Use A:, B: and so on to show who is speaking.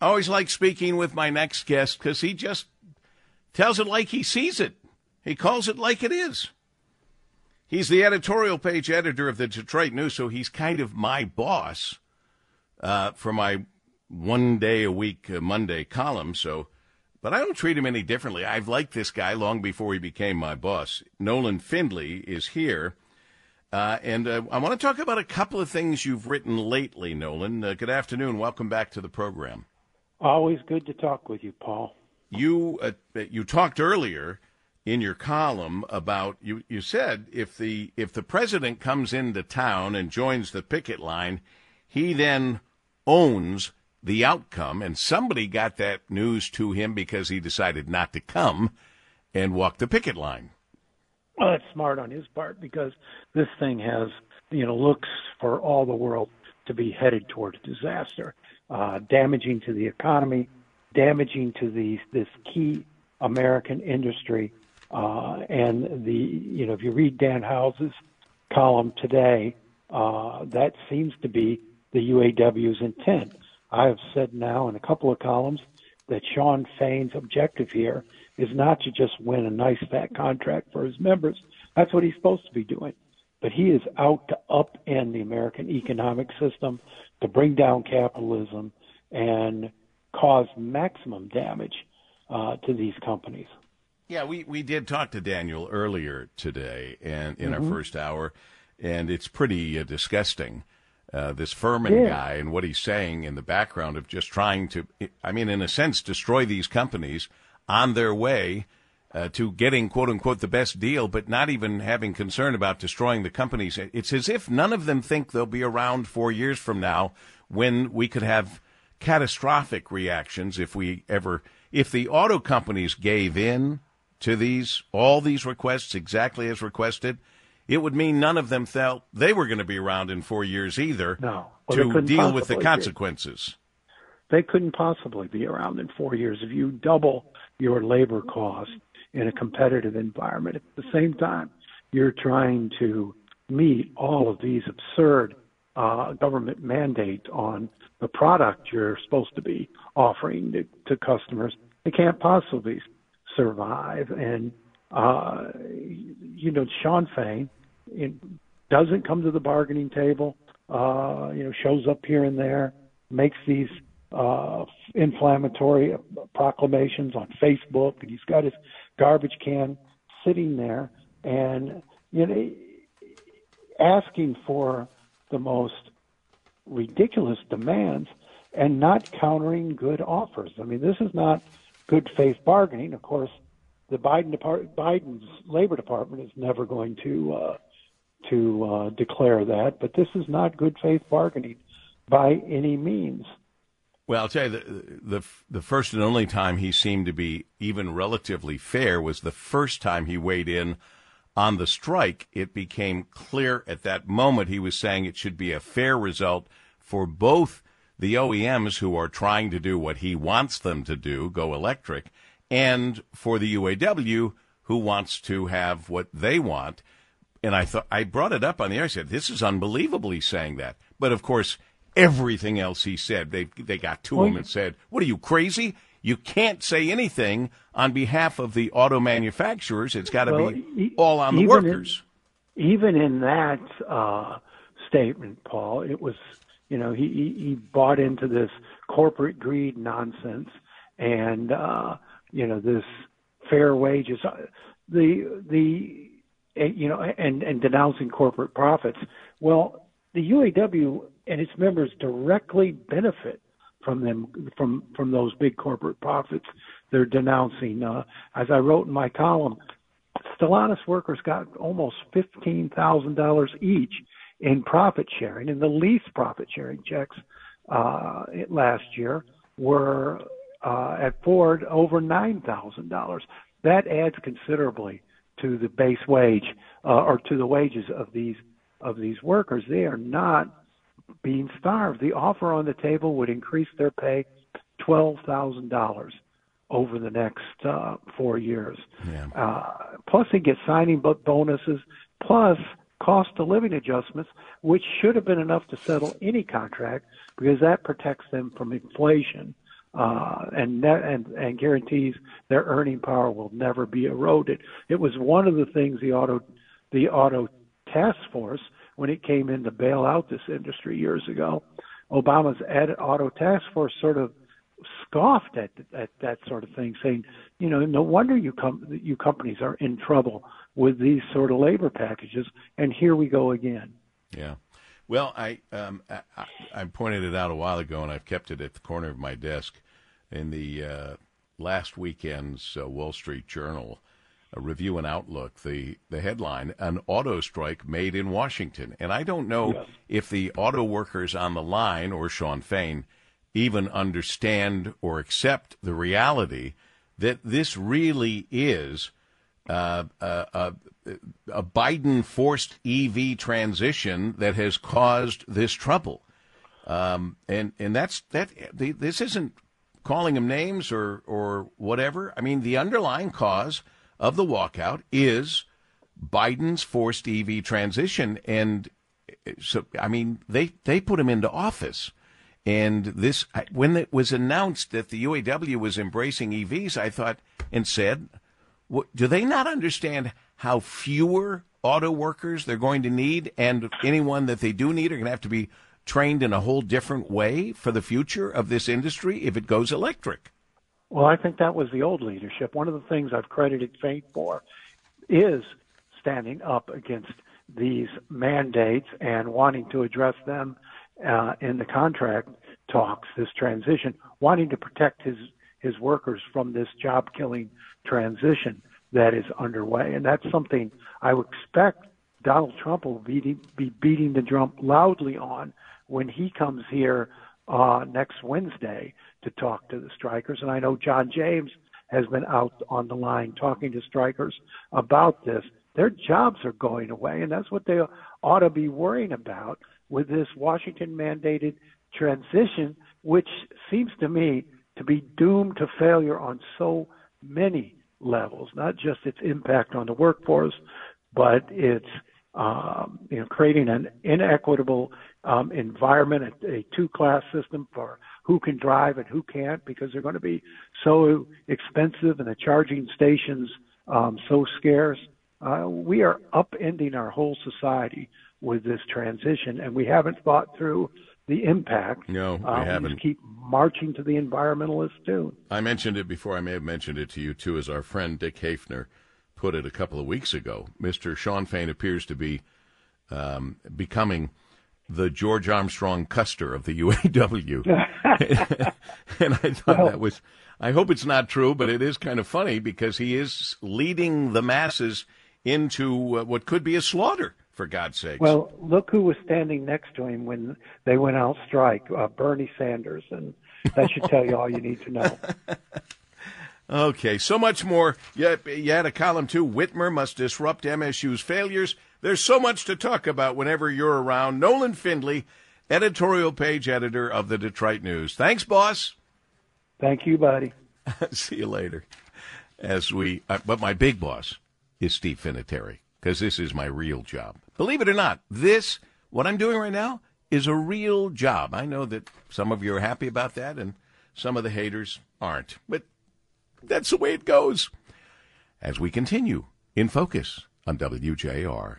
A: I always like speaking with my next guest because he just tells it like he sees it. He calls it like it is. He's the editorial page editor of the Detroit News, so he's kind of my boss uh, for my one day a week uh, Monday column. So, but I don't treat him any differently. I've liked this guy long before he became my boss. Nolan Finley is here. Uh, and uh, I want to talk about a couple of things you've written lately, Nolan. Uh, good afternoon. Welcome back to the program.
B: Always good to talk with you, Paul.
A: You uh, you talked earlier in your column about you, you said if the if the president comes into town and joins the picket line, he then owns the outcome. And somebody got that news to him because he decided not to come and walk the picket line.
B: Well, that's smart on his part because this thing has, you know, looks for all the world to be headed towards disaster, uh, damaging to the economy, damaging to the this key American industry. Uh, and the, you know, if you read Dan Howes's column today, uh, that seems to be the UAW's intent. I have said now in a couple of columns that Shawn Fain's objective here is not to just win a nice fat contract for his members. That's what he's supposed to be doing. But he is out to upend the American economic system, to bring down capitalism, and cause maximum damage uh, to these companies.
A: Yeah, we, we did talk to Daniel earlier today and in mm-hmm. our first hour, and it's pretty uh, disgusting uh, this Furman yeah. guy and what he's saying in the background of just trying to, I mean, in a sense, destroy these companies on their way uh, to getting quote unquote the best deal, but not even having concern about destroying the companies. It's as if none of them think they'll be around four years from now when we could have catastrophic reactions if we ever, if the auto companies gave in to these, all these requests exactly as requested it would mean none of them felt they were going to be around in four years either
B: no.
A: well, to deal with the consequences.
B: Be. They couldn't possibly be around in four years if you double your labor cost in a competitive environment. At the same time, you're trying to meet all of these absurd uh, government mandates on the product you're supposed to be offering to, to customers. It can't possibly survive. And, uh, you know, Shawn Fain doesn't come to the bargaining table, uh, you know, shows up here and there, makes these uh, inflammatory proclamations on Facebook, and he's got his garbage can sitting there, and you know, asking for the most ridiculous demands and not countering good offers. I mean, this is not good faith bargaining. Of course, the Biden Depart- Biden's Labor Department is never going to uh, to uh, declare that, but this is not good faith bargaining by any means.
A: Well, I'll tell you, the, the, the first and only time he seemed to be even relatively fair was the first time he weighed in on the strike. It became clear at that moment he was saying it should be a fair result for both the OEMs who are trying to do what he wants them to do, go electric, and for the UAW who wants to have what they want. And I thought I brought it up on the air. I said, "This is unbelievable." He's saying that, but of course, everything else he said, they they got to him and said, "What are you crazy? You can't say anything on behalf of the auto manufacturers. It's got to well, be all on the workers."
B: In, even in that uh, statement, Paul, it was you know he he bought into this corporate greed nonsense and uh, you know this fair wages. Uh, the the you know, and, and denouncing corporate profits. Well, the UAW and its members directly benefit from them from from those big corporate profits they're denouncing. Uh, as I wrote in my column, Stellantis workers got almost fifteen thousand dollars each in profit sharing, and the least profit sharing checks uh, last year were uh, at Ford over nine thousand dollars. That adds considerably to the base wage uh, or to the wages of these of these workers. They are not being starved. The offer on the table would increase their pay twelve thousand dollars over the next uh, four years. Yeah. Uh, plus, they get signing bonuses, plus cost of living adjustments, which should have been enough to settle any contract because that protects them from inflation uh, and, and and guarantees their earning power will never be eroded. It was one of the things the auto the auto task force when it came in to bail out this industry years ago. Obama's auto task force sort of scoffed at, at that sort of thing, saying, you know, no wonder you com- you companies are in trouble with these sort of labor packages, and here we go again.
A: Yeah. Well, I, um, I, I pointed it out a while ago, and I've kept it at the corner of my desk in the uh, last weekend's uh, Wall Street Journal a review and outlook. The the headline: An auto strike made in Washington, and I don't know yes. if the auto workers on the line or Shawn Fain even understand or accept the reality that this really is uh, a, a Biden forced EV transition that has caused this trouble. Um, and and that's that. This isn't calling them names or or whatever. I mean, the underlying cause of the walkout is Biden's forced EV transition, and so I mean they they put him into office. And this, when it was announced that the UAW was embracing EVs, I thought and said, do they not understand how fewer auto workers they're going to need, and anyone that they do need are going to have to be trained in a whole different way for the future of this industry if it goes electric?
B: Well, I think that was the old leadership. One of the things I've credited Fain for is standing up against these mandates and wanting to address them uh, in the contract talks, this transition, wanting to protect his his workers from this job killing transition that is underway. And that's something I would expect Donald Trump will be, be beating the drum loudly on when he comes here uh, next Wednesday to talk to the strikers. And I know John James has been out on the line talking to strikers about this. Their jobs are going away, and that's what they ought to be worrying about with this Washington mandated transition, which seems to me to be doomed to failure on so many levels, not just its impact on the workforce, but its um, you know creating an inequitable um, environment, a, a two-class system for who can drive and who can't, because they're going to be so expensive and the charging stations um, so scarce. Uh, we are upending our whole society with this transition, and we haven't thought through the impact.
A: No, we
B: uh,
A: haven't.
B: We keep marching to the environmentalist tune.
A: I mentioned it before. I may have mentioned it to you too, as our friend Dick Hafner put it a couple of weeks ago. Mr. Shawn Fain appears to be um, becoming the George Armstrong Custer of the UAW. and I thought well, that was, I hope it's not true, but it is kind of funny because he is leading the masses into uh, what could be a slaughter for God's sake.
B: Well, look who was standing next to him when they went out strike, uh, Bernie Sanders, and that should tell you all you need to know.
A: okay, so much more. You, you had a column too. Whitmer must disrupt MSU's failures. There's so much to talk about whenever you're around. Nolan Finley, editorial page editor of the Detroit News. Thanks, boss.
B: Thank you, buddy.
A: See you later. As we, uh, but my big boss is Steve Finateri because this is my real job. Believe it or not, this, what I'm doing right now, is a real job. I know that some of you are happy about that and some of the haters aren't, but that's the way it goes. As we continue in focus on WJR.